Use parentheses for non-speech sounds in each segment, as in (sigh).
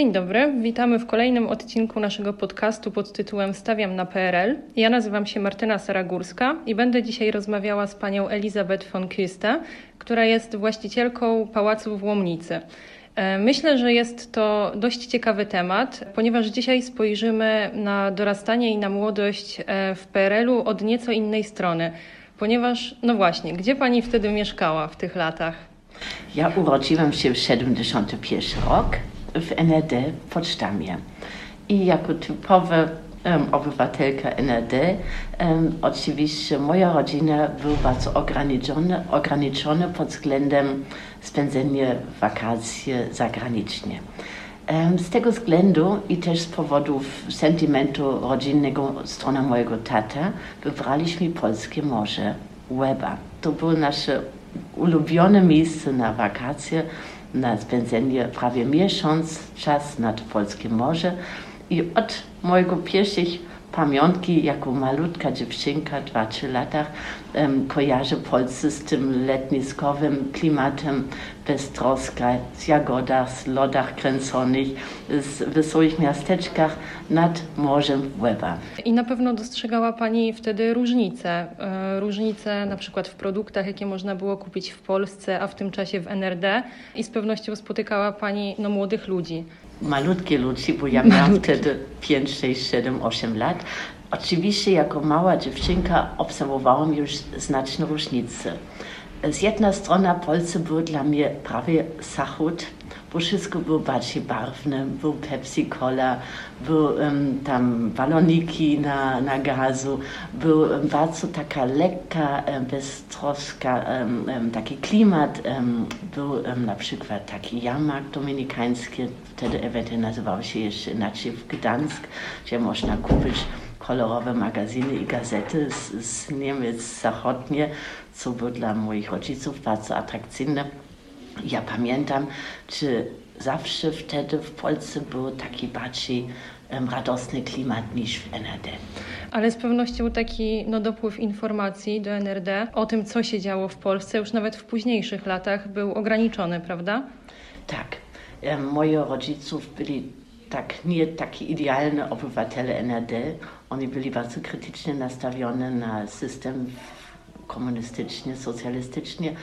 Dzień dobry, witamy w kolejnym odcinku naszego podcastu pod tytułem Stawiam na PRL. Ja nazywam się Martyna Saragórska i będę dzisiaj rozmawiała z panią Elizabeth von Küste, która jest właścicielką pałacu w Łomnicy. E, myślę, że jest to dość ciekawy temat, ponieważ dzisiaj spojrzymy na dorastanie i na młodość e, w PRL-u od nieco innej strony. Ponieważ, no właśnie, gdzie pani wtedy mieszkała w tych latach? Ja urodziłam się w 71 rok w NRD w Potsdamie. I jako typowa um, obywatelka NRD, um, oczywiście moja rodzina była bardzo ograniczona, ograniczona pod względem spędzenia wakacji zagranicznie. Um, z tego względu i też z powodów sentymentu rodzinnego strony mojego tata wybraliśmy polskie morze Łeba. To było nasze ulubione miejsce na wakacje, na spędzenie prawie miesiąc czas nad polskim morze. I od mojego pierwszych pamiątki jako malutka dziewczynka, 2-3 lata, um, kojarzę Polsce z tym letniskowym klimatem, bez troska, z jagodach, z lodach kręconych, z wesołych miasteczkach nad morzem Łeba. I na pewno dostrzegała Pani wtedy różnice. E, różnice na przykład w produktach, jakie można było kupić w Polsce, a w tym czasie w NRD i z pewnością spotykała Pani no, młodych ludzi malutkie ludzi, bo ja miałam wtedy 5, 6, 7, 8 lat. Oczywiście jako mała dziewczynka obserwowałam już znaczne różnice. Z jednej strony Polsce był dla mnie prawie zachód, bo wszystko było bardziej barwne. Był Pepsi Cola, był um, tam baloniki na, na gazu, był um, bardzo taka lekka, um, beztroska, um, taki klimat. był na przykład taki jarmark dominikański, wtedy ewentualnie nazywał się jeszcze inaczej w Gdańsk, gdzie można kupić kolorowe magazyny i gazety z, z Niemiec zachodnie, co było dla moich rodziców bardzo atrakcyjne. Ja pamiętam, czy zawsze wtedy w Polsce był taki bardziej um, radosny klimat niż w NRD. Ale z pewnością taki no, dopływ informacji do NRD o tym, co się działo w Polsce, już nawet w późniejszych latach był ograniczony, prawda? Tak. Um, moi rodziców byli tak nie taki idealny obywatele NRD. Oni byli bardzo krytycznie nastawione na system komunistyczny, socjalistyczny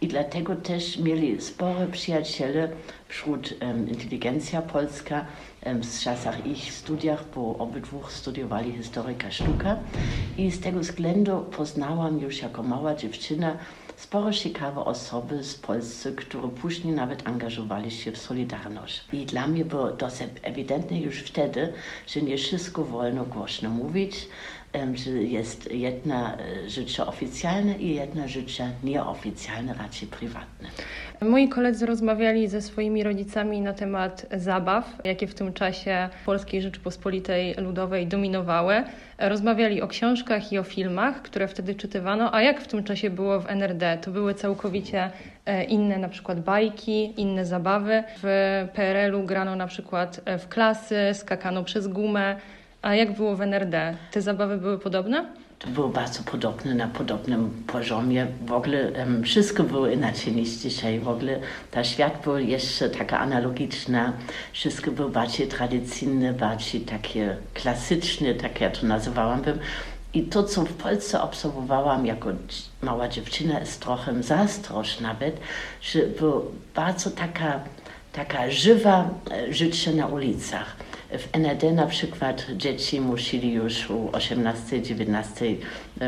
i dlatego też mieli spore przyjaciele wśród um, inteligencja polska um, z czasach ich studiach, bo obydwu studiowali historyka sztuka i z tego względu poznałam już jako mała dziewczyna sporo ciekawe osoby z Polski, które później nawet angażowali się w Solidarność. I dla mnie było dosyć ewidentne już wtedy, że nie wszystko wolno głośno mówić, jest jedna życie oficjalne i jedna życie nieoficjalne, raczej prywatne. Moi koledzy rozmawiali ze swoimi rodzicami na temat zabaw, jakie w tym czasie Polskiej Rzeczypospolitej Ludowej dominowały. Rozmawiali o książkach i o filmach, które wtedy czytywano, a jak w tym czasie było w NRD? To były całkowicie e, inne na przykład bajki, inne zabawy. W PRL-u grano na przykład e, w klasy, skakano przez gumę. A jak było w NRD? Te zabawy były podobne? To było bardzo podobne, na podobnym poziomie. W ogóle um, wszystko było inaczej niż dzisiaj. W ogóle ta świat był jeszcze taka analogiczna. Wszystko było bardziej tradycyjne, bardziej takie klasyczne, tak ja to nazywałam. I to, co w Polsce obserwowałam jako mała dziewczyna, jest trochę zazdrość nawet, że było bardzo taka, taka żywa e, życie na ulicach w NRD na przykład dzieci musieli już o 18-19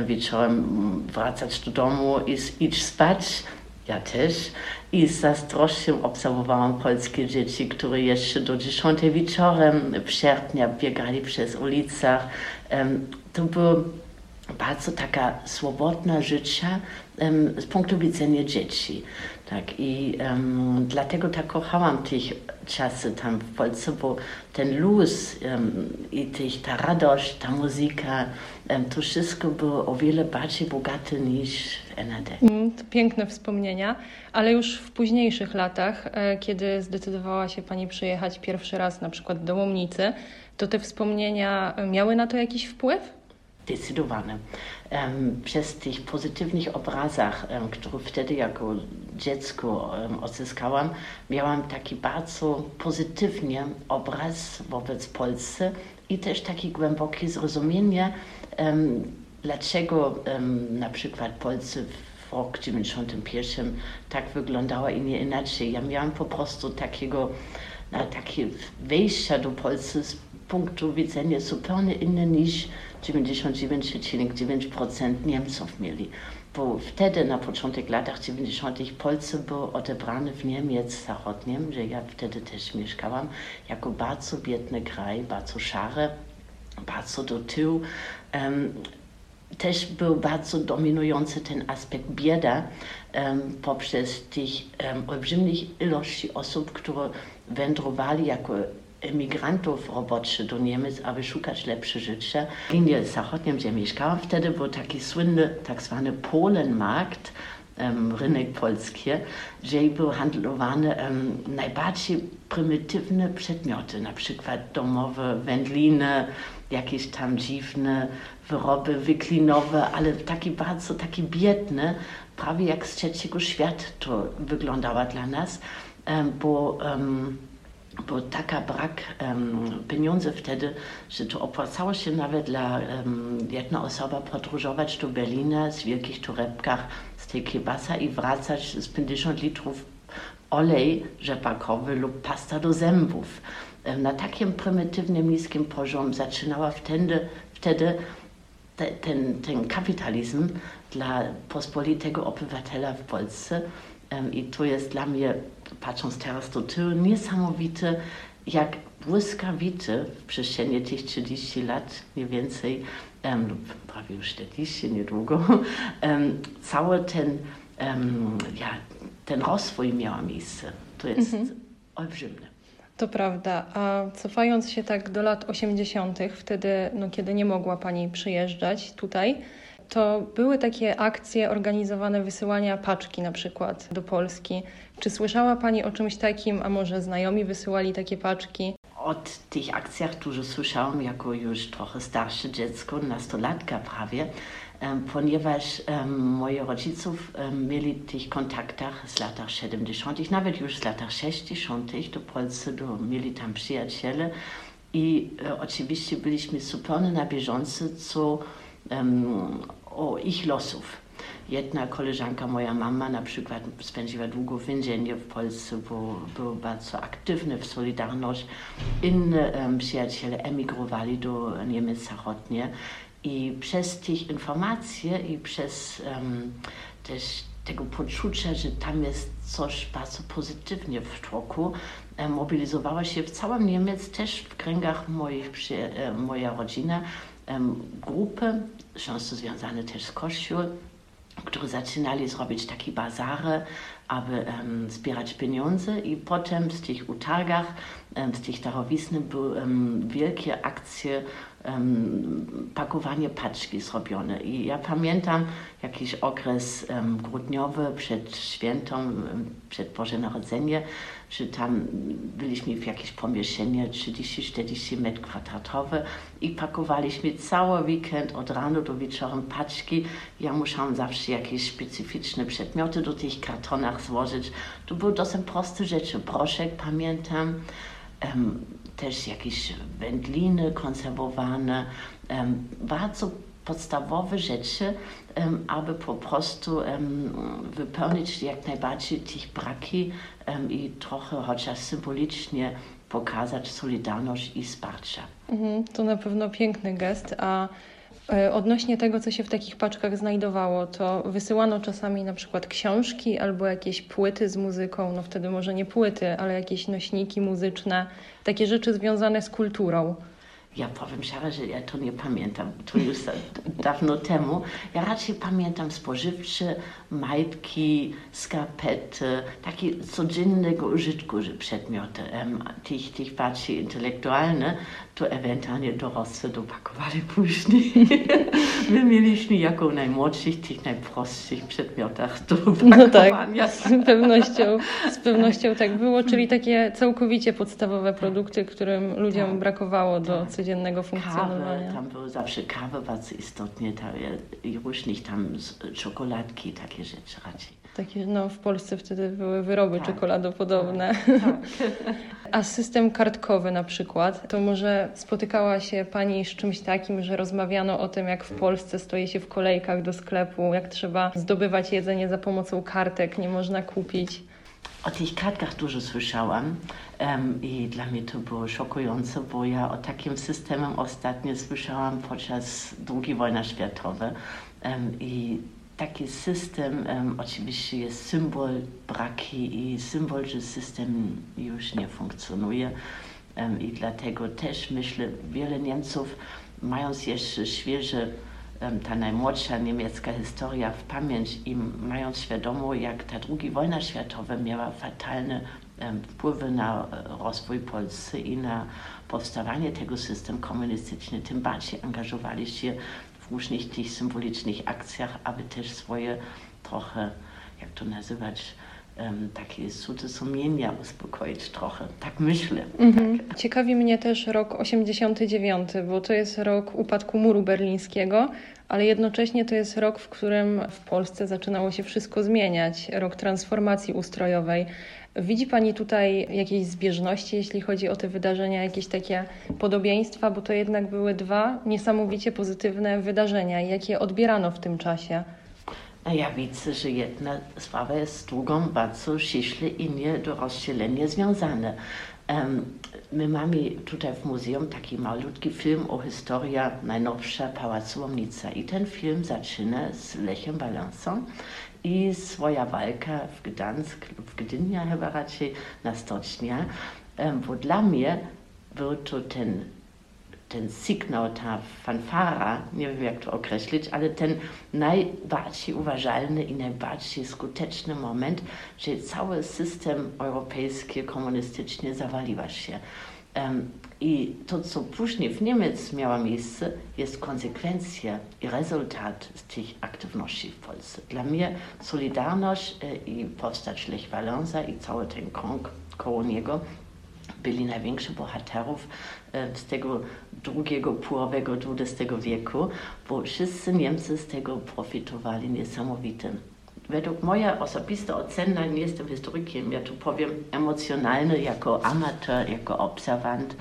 wieczorem wracać do domu i iść spać. Ja też. I z zazdrością obserwowałam polskie dzieci, które jeszcze do 10 wieczorem w sierpnia biegali przez ulicach. To było bardzo taka swobodna życie um, z punktu widzenia dzieci. Tak, I dlatego tak kochałam tych czasy tam w Polsce, bo ten luz um, i tych, ta radość, ta muzyka, to wszystko było o wiele bardziej bogate niż NAD. Mm, to piękne wspomnienia, ale już w późniejszych latach, e, kiedy zdecydowała się Pani przyjechać pierwszy raz na przykład do Łomnicy, to te wspomnienia miały na to jakiś wpływ? Zdecydowane. Przez tych pozytywnych obrazach, które wtedy jako dziecko odzyskałam, miałam taki bardzo pozytywny obraz wobec Polsce i też takie głębokie zrozumienie, dlaczego na przykład Polscy w roku 91 tak wyglądała i nie inaczej. Ja miałam po prostu takiego, na, takie wejścia do Polski z punktu widzenia zupełnie inne niż 99,9% Niemców mieli. Bo wtedy, na początek latach 90. Polsce były odebrane w Niemiec Zachodnim, gdzie ja wtedy też mieszkałam, jako bardzo biedny kraj, bardzo szary, bardzo do tyłu. Um, też był bardzo dominujący ten aspekt bieda um, poprzez tych um, olbrzymich ilości osób, które wędrowali jako emigrantów roboczych do Niemiec, aby szukać lepsze życia. W linie zachodniej, gdzie mieszkałam, wtedy był taki słynny tak zwany Polenmarkt, um, rynek polski, gdzie były handlowane um, najbardziej prymitywne przedmioty, na przykład domowe wędliny, jakieś tam dziwne wyroby wyklinowe, ale takie bardzo takie biedne, prawie jak z trzeciego świata to wyglądało dla nas, um, bo um, bo taka brak um, pieniędzy wtedy, że to opłacało się nawet dla um, osoba podróżować do Berlina z wielkich torebkach z tej kiebasa i wracać z 50 litrów olej rzepakowy lub pasta do zębów. Um, na takim prymitywnym, niskim poziomie zaczynała wtedy, wtedy te, ten, ten kapitalizm dla pospolitego obywatela w Polsce i to jest dla mnie, patrząc teraz do tyłu, niesamowite, jak błyskawice w przestrzeni tych 30 lat, mniej więcej, um, lub prawie już 40 niedługo, (laughs) um, cały ten, um, ja, ten rozwój miał miejsce. To jest mhm. olbrzymne. To prawda. A cofając się tak do lat 80., wtedy, no, kiedy nie mogła Pani przyjeżdżać tutaj, to były takie akcje organizowane wysyłania paczki na przykład do Polski. Czy słyszała Pani o czymś takim, a może znajomi wysyłali takie paczki? O tych akcjach dużo słyszałam jako już trochę starsze dziecko, nastolatka prawie, ponieważ moi rodziców mieli w tych kontaktach z latach 70., nawet już z latach 60. do Polski, do, mieli tam przyjaciele i e, oczywiście byliśmy zupełnie na bieżąco, co o ich losów. Jedna koleżanka, moja mama na przykład spędziła długo w więzieniu w Polsce, bo był bardzo aktywny w Solidarność. Inne um, przyjaciele emigrowali do Niemiec Zachodnie i przez tych informacje i przez um, też tego poczucia, że tam jest coś bardzo pozytywnie w toku, mobilizowała się w całym Niemiec, też w kręgach moich, moja rodzina, grupy, często związane też z Kościół, które zaczynali zrobić takie bazary, aby um, zbierać pieniądze i potem z tych utargach, um, z tych darowizn były um, wielkie akcje pakowanie paczki zrobione. I ja pamiętam jakiś okres grudniowy przed świętem, przed Boże Narodzenie, że tam byliśmy w jakieś pomieszczeniu 30-40 metr kwadratowe i pakowaliśmy cały weekend od rana do wieczoru paczki. Ja musiałam zawsze jakieś specyficzne przedmioty do tych kartonach złożyć. To były dosyć proste rzeczy. Proszek pamiętam, um, też jakieś wędliny konserwowane, um, bardzo podstawowe rzeczy, aby po prostu wypełnić jak najbardziej tych braki i trochę chociaż symbolicznie pokazać solidarność i wsparcie. Mhm, to na pewno piękny gest, a E, odnośnie tego, co się w takich paczkach znajdowało, to wysyłano czasami na przykład książki albo jakieś płyty z muzyką, no wtedy może nie płyty, ale jakieś nośniki muzyczne, takie rzeczy związane z kulturą. Ja powiem szczerze, że ja to nie pamiętam. To już dawno temu. Ja raczej pamiętam spożywcze, majtki, skarpety, takie codziennego użytku przedmioty. Um, tych, tych bardziej intelektualne, to ewentualnie dorosłe dopakowali później. (laughs) My mieliśmy jako najmłodszych tych najprostszych przedmiotach do No tak, z pewnością, z pewnością tak było, czyli takie całkowicie podstawowe produkty, którym ludziom tak. brakowało do codziennego codziennego funkcjonowania. Kawy, tam były zawsze kawy bardzo istotnie, tam, i różnych tam czekoladki, takie rzeczy raczej. Takie, no w Polsce wtedy były wyroby tak, czekoladopodobne. Tak, tak. (laughs) A system kartkowy na przykład, to może spotykała się Pani z czymś takim, że rozmawiano o tym, jak w Polsce stoi się w kolejkach do sklepu, jak trzeba zdobywać jedzenie za pomocą kartek, nie można kupić. O tych kartkach dużo słyszałam um, i dla mnie to było szokujące, bo ja o takim systemie ostatnio słyszałam podczas II wojny światowej um, i taki system um, oczywiście jest symbol braki i symbol, że system już nie funkcjonuje. Um, I dlatego też myślę, wiele Niemców, mając jeszcze świeże um, ta najmłodsza niemiecka historia w pamięć i mając świadomość, jak ta druga wojna światowa miała fatalne wpływy na e, rozwój Polski i na powstawanie tego systemu komunistycznego, tym bardziej angażowali się różnych tych symbolicznych akcjach, aby też swoje trochę, jak to nazywać, takie suty sumienia uspokoić trochę. Tak myślę. Mhm. Tak. Ciekawi mnie też rok 89, bo to jest rok upadku muru berlińskiego, ale jednocześnie to jest rok, w którym w Polsce zaczynało się wszystko zmieniać, rok transformacji ustrojowej. Widzi Pani tutaj jakieś zbieżności, jeśli chodzi o te wydarzenia, jakieś takie podobieństwa, bo to jednak były dwa niesamowicie pozytywne wydarzenia. Jak je odbierano w tym czasie? Ja widzę, że jedna sprawa jest z drugą bardzo ściśle i nie do rozdzielenia związane. My mamy tutaj w muzeum taki malutki film o historii najnowsza Pałacu Łomnica i ten film zaczyna z Lechem Wałęsą i swoja walka w Gdańsk w Gdynia chyba raczej na Stocznia, bo dla mnie był to ten, ten sygnał, ta fanfara, nie wiem jak to określić, ale ten najbardziej uważalny i najbardziej skuteczny moment, że cały system europejski komunistyczny zawaliła się. I to, co później w Niemiec miało miejsce, jest konsekwencja i rezultat tych aktywności w Polsce. Dla mnie Solidarność e, i postać Lech Walesa i cały ten krąg koło niego byli największy bohaterów e, z tego drugiego połowego XX wieku, bo wszyscy Niemcy z tego profitowali niesamowitym według moja osobista ocena, nie jestem historykiem, ja tu powiem emocjonalny jako amator, jako obserwant,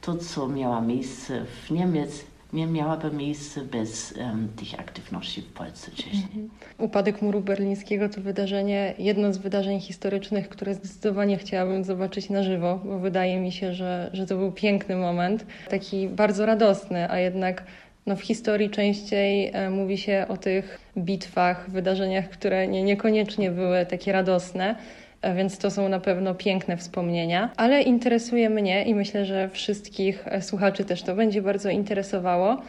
to co miało miejsce w Niemiec, nie miałaby miejsca bez um, tych aktywności w Polsce wcześniej. Mhm. Upadek muru berlińskiego to wydarzenie, jedno z wydarzeń historycznych, które zdecydowanie chciałabym zobaczyć na żywo, bo wydaje mi się, że, że to był piękny moment, taki bardzo radosny, a jednak no w historii częściej e, mówi się o tych bitwach, wydarzeniach, które nie, niekoniecznie były takie radosne, więc to są na pewno piękne wspomnienia. Ale interesuje mnie i myślę, że wszystkich e, słuchaczy też to będzie bardzo interesowało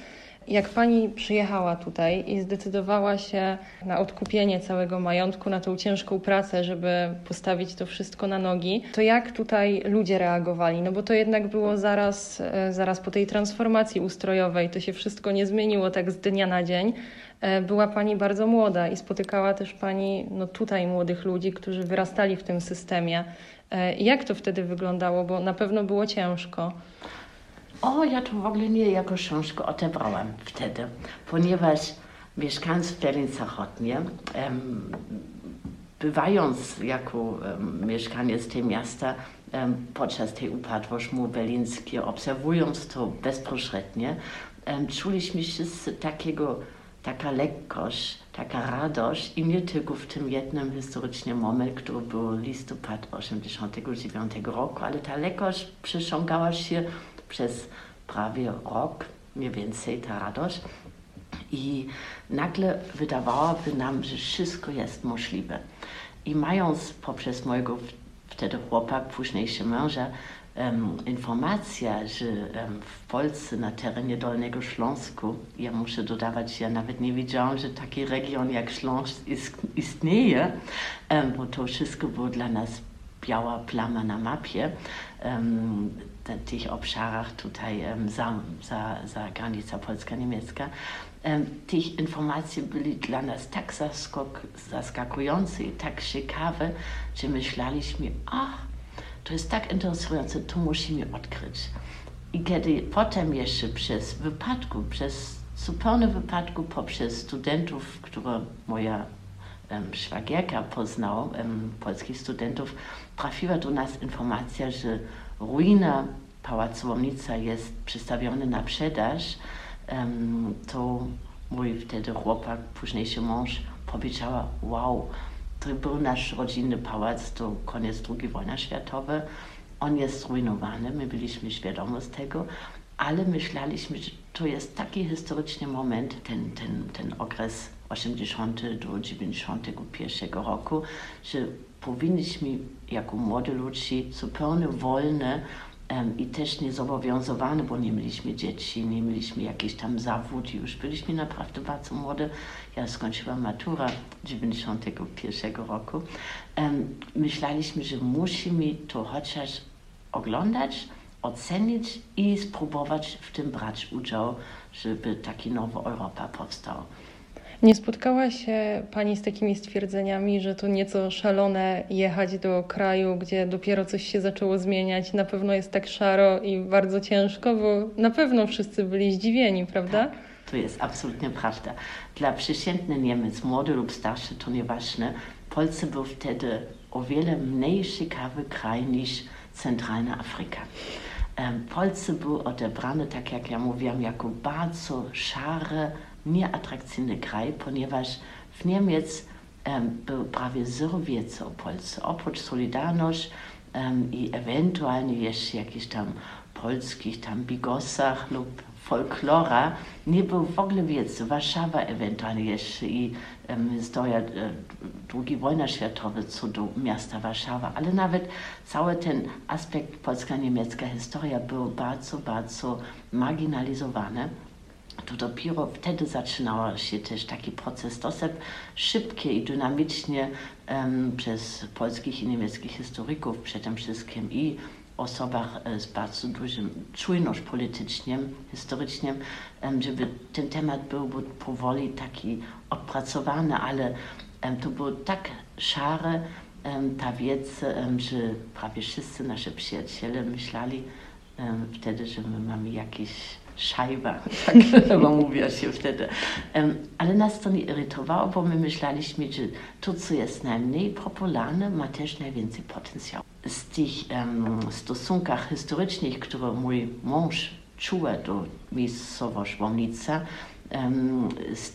jak pani przyjechała tutaj i zdecydowała się na odkupienie całego majątku, na tą ciężką pracę, żeby postawić to wszystko na nogi, to jak tutaj ludzie reagowali? No bo to jednak było zaraz, e, zaraz po tej transformacji ustrojowej, to się wszystko nie zmieniło tak z dnia na dzień. E, była pani bardzo młoda i spotykała też pani no tutaj młodych ludzi, którzy wyrastali w tym systemie. E, jak to wtedy wyglądało? Bo na pewno było ciężko. O, ja to w ogóle nie jako książkę odebrałam wtedy, ponieważ mieszkając w um, bywając jako um, mieszkaniec tego miasta podczas tej upadłości berlińskiej, obserwując to bezpośrednio, um, czuliśmy się z takiego, taka lekkość, taka radość i nie tylko w tym jednym historycznym momencie, który był listopad 89 roku, ale ta lekkość przesiągała się przez prawie rok, mniej więcej ta radość. I nagle wydawałoby nam, że wszystko jest możliwe. I mając poprzez mojego wtedy chłopak, późniejszego męża, um, informacja, że um, w Polsce, na terenie Dolnego Śląsku, ja muszę dodawać, ja nawet nie wiedziałam, że taki region jak Śląsk istnieje, um, bo to wszystko było dla nas biała plama na mapie um, tych obszarach tutaj um, za, za, za granicą polska-niemiecka. Um, tych informacji byli dla nas tak zaskok, zaskakujące i tak ciekawe, że myśleliśmy, ach, to jest tak interesujące, to musimy odkryć. I kiedy potem jeszcze przez wypadku, przez zupełnie wypadku poprzez studentów, które moja um, szwagierka poznała, um, polskich studentów, trafiła do nas informacja, że ruina Pałacu Łomnica jest przystawiona na sprzedaż. Um, to mój wtedy chłopak, późniejszy mąż, powiedziała, wow, był nasz rodzinny pałac, to koniec II wojny światowej. On jest zrujnowany, my byliśmy świadomi z tego, ale myśleliśmy, że to jest taki historyczny moment, ten, ten, ten okres 80 do 91 roku, że powinniśmy jako młode ludzie zupełnie wolne i też niezobowiązane, bo nie mieliśmy dzieci, nie mieliśmy jakiś tam zawód, już byliśmy naprawdę bardzo młode. Ja skończyłam matura 91 roku. Myśleliśmy, że musimy to chociaż oglądać, ocenić i spróbować w tym brać udział, żeby taki nowy Europa powstał. Nie spotkała się Pani z takimi stwierdzeniami, że to nieco szalone jechać do kraju, gdzie dopiero coś się zaczęło zmieniać. Na pewno jest tak szaro i bardzo ciężko, bo na pewno wszyscy byli zdziwieni, prawda? Tak, to jest absolutnie prawda. Dla przeciętny Niemiec, młody lub starszy, to nieważne. Polsce był wtedy o wiele mniej ciekawy kraj niż centralna Afryka. Polsce był odebrany, tak jak ja mówiłam, jako bardzo szary, nieatrakcyjny kraj, ponieważ w Niemiec był prawie zero wiedzy o Polsce. Oprócz Solidarność um, i ewentualnie jeszcze jakichś tam polskich tam bigosach lub folklora, nie było w ogóle wiedzy. Warszawa ewentualnie jeszcze i um, historia e, II wojny światowej co do miasta Warszawa, ale nawet cały ten aspekt polska-niemiecka historia był bardzo, bardzo marginalizowany to dopiero wtedy zaczynał się też taki proces dosyć szybkie i dynamicznie um, przez polskich i niemieckich historyków przede wszystkim i osobach e, z bardzo dużym czujność politycznym, historycznym, um, żeby ten temat był, był powoli taki odpracowany, ale um, to było tak szare ta wiedza, że prawie wszyscy nasi przyjaciele myśleli wtedy, że my mamy jakieś szajba, (laughs) tak (laughs) chyba mówiła się wtedy. Ale nas to nie irytowało, bo my myśleliśmy, że to, co jest najmniej popularne, ma też najwięcej potencjału. Z tych um, stosunkach historycznych, które mój mąż czuł do miejscowości Łomnica, um, z,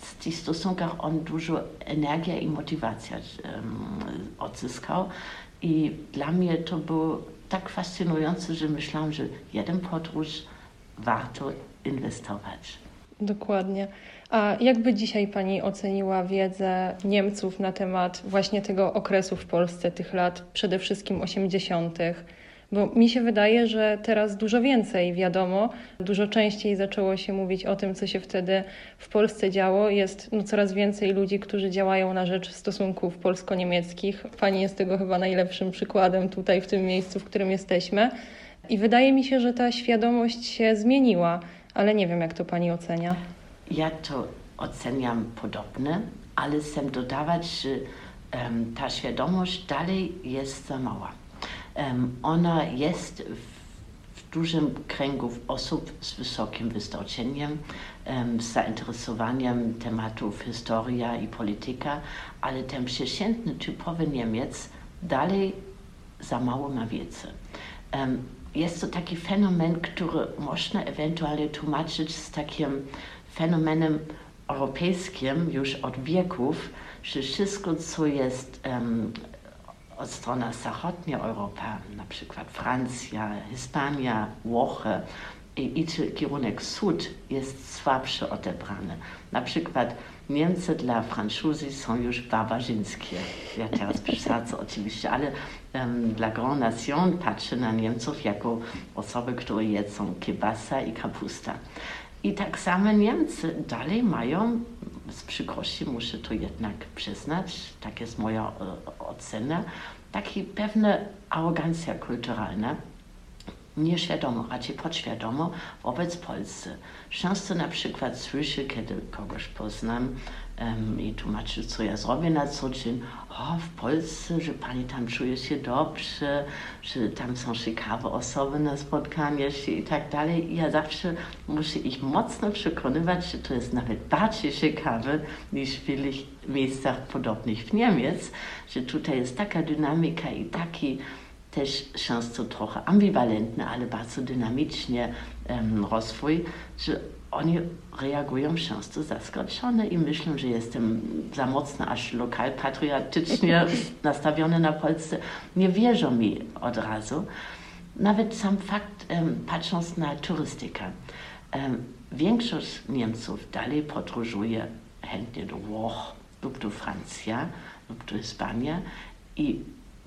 z tych stosunkach on dużo energii i motywacji um, odzyskał. I dla mnie to było tak fascynujące, że myślałam, że jeden podróż warto inwestować. Dokładnie. A jakby dzisiaj Pani oceniła wiedzę Niemców na temat właśnie tego okresu w Polsce, tych lat przede wszystkim 80., bo mi się wydaje, że teraz dużo więcej wiadomo, dużo częściej zaczęło się mówić o tym, co się wtedy w Polsce działo. Jest no, coraz więcej ludzi, którzy działają na rzecz stosunków polsko-niemieckich. Pani jest tego chyba najlepszym przykładem tutaj, w tym miejscu, w którym jesteśmy. I wydaje mi się, że ta świadomość się zmieniła, ale nie wiem, jak to Pani ocenia. Ja to oceniam podobnie, ale chcę dodawać, że um, ta świadomość dalej jest za mała. Um, ona jest w, dużym kręgu osób z wysokim wykształceniem, z zainteresowaniem tematów historia i polityka, ale ten przeciętny, typowy Niemiec dalej za mało ma wiedzy. Jest to taki fenomen, który można ewentualnie tłumaczyć z takim fenomenem europejskim już od wieków, że wszystko, co jest um, od strony zachodniej Europy, na przykład Francja, Hiszpania, Włochy i, i kierunek wschód jest słabsze odebrane. Na przykład Niemcy dla Francuzi są już barbarzyńskie. Ja teraz przesadzę oczywiście, ale dla Grand Nation patrzę na Niemców jako osoby, które jedzą kiebasa i kapusta. I tak samo Niemcy dalej mają, z przykrości muszę to jednak przyznać, tak jest moja e, ocena, taki pewna arogancja kulturalna, nieświadomo, raczej podświadomo wobec Polscy. Często na przykład słyszę, kiedy kogoś poznam, um, i tłumaczył, co ja zrobię na co dzień. O, w Polsce, że pani tam czuje się dobrze, że tam są ciekawe osoby na spotkania się i tak dalej. I ja zawsze muszę ich mocno przekonywać, że to jest nawet bardziej ciekawe niż w wielu miejscach podobnych w Niemiec, że tutaj jest taka dynamika i taki też często trochę ambiwalentny, ale bardzo dynamicznie um, rozwój, że oni reagują często zaskoczone i myślą, że jestem za mocno aż lokalpatriotycznie (laughs) nastawiony na Polsce. Nie wierzą mi od razu. Nawet sam fakt, patrząc na turystykę, większość Niemców dalej podróżuje chętnie do Włoch lub do Francji lub do Hiszpanii i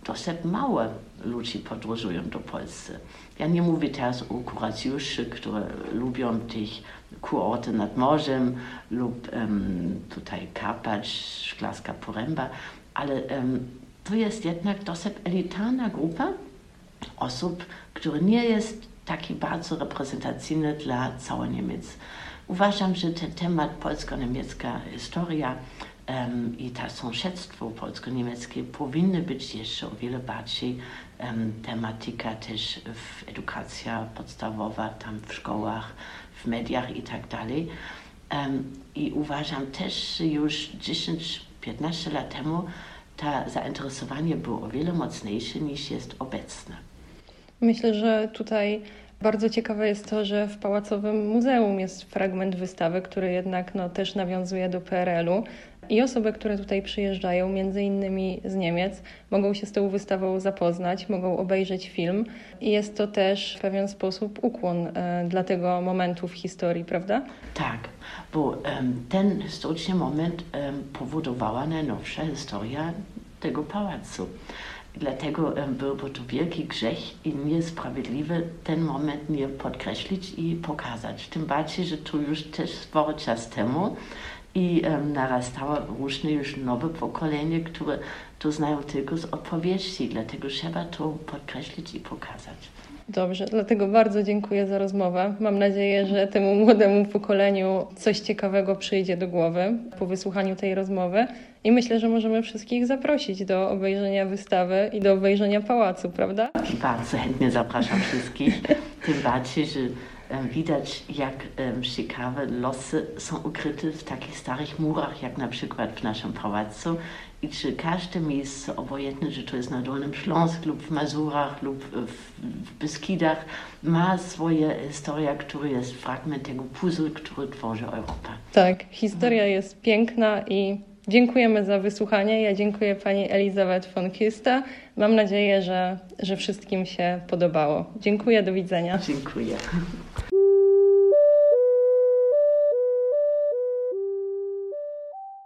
dosyć mało ludzi podróżują do Polski. Ja nie mówię teraz o kuracjuszy, które lubią tych kurorty nad morzem lub tutaj Karpacz, Szklarska Poręba, ale to jest jednak dosyć elitarna grupa osób, która nie jest taki bardzo reprezentacyjny dla całej Niemiec. Uważam, że ten temat polsko-niemiecka historia um, i to sąsiedztwo polsko-niemieckie powinny być jeszcze o wiele bardziej um, tematyka też w edukacja podstawowa, tam w szkołach, w mediach i tak dalej. I uważam też, że już 10-15 lat temu to zainteresowanie było o wiele mocniejsze niż jest obecne. Myślę, że tutaj bardzo ciekawe jest to, że w Pałacowym Muzeum jest fragment wystawy, który jednak no, też nawiązuje do PRL-u i osoby, które tutaj przyjeżdżają, między innymi z Niemiec, mogą się z tą wystawą zapoznać, mogą obejrzeć film i jest to też w pewien sposób ukłon e, dla tego momentu w historii, prawda? Tak, bo ten historyczny moment powodowała najnowsza historia tego pałacu. Dlatego byłby to wielki grzech i niesprawiedliwy ten moment nie podkreślić i pokazać. Tym bardziej, że to już też spory czas temu i um, narastało różne już nowe pokolenie, które to znają tylko z opowieści, dlatego trzeba to podkreślić i pokazać. Dobrze, dlatego bardzo dziękuję za rozmowę. Mam nadzieję, że temu młodemu pokoleniu coś ciekawego przyjdzie do głowy po wysłuchaniu tej rozmowy i myślę, że możemy wszystkich zaprosić do obejrzenia wystawy i do obejrzenia pałacu, prawda? Bardzo chętnie zapraszam wszystkich, tym bardziej, że widać, jak ciekawe losy są ukryte w takich starych murach, jak na przykład w naszym pałacu. I czy każde miejsce, obojętne, że to jest na Dolnym Śląsku lub w Mazurach lub w Beskidach, ma swoje historia, która jest fragment tego puzzle, który tworzy Europa. Tak, historia jest piękna i dziękujemy za wysłuchanie. Ja dziękuję pani Elizabeth von Kista. Mam nadzieję, że, że wszystkim się podobało. Dziękuję, do widzenia. Dziękuję.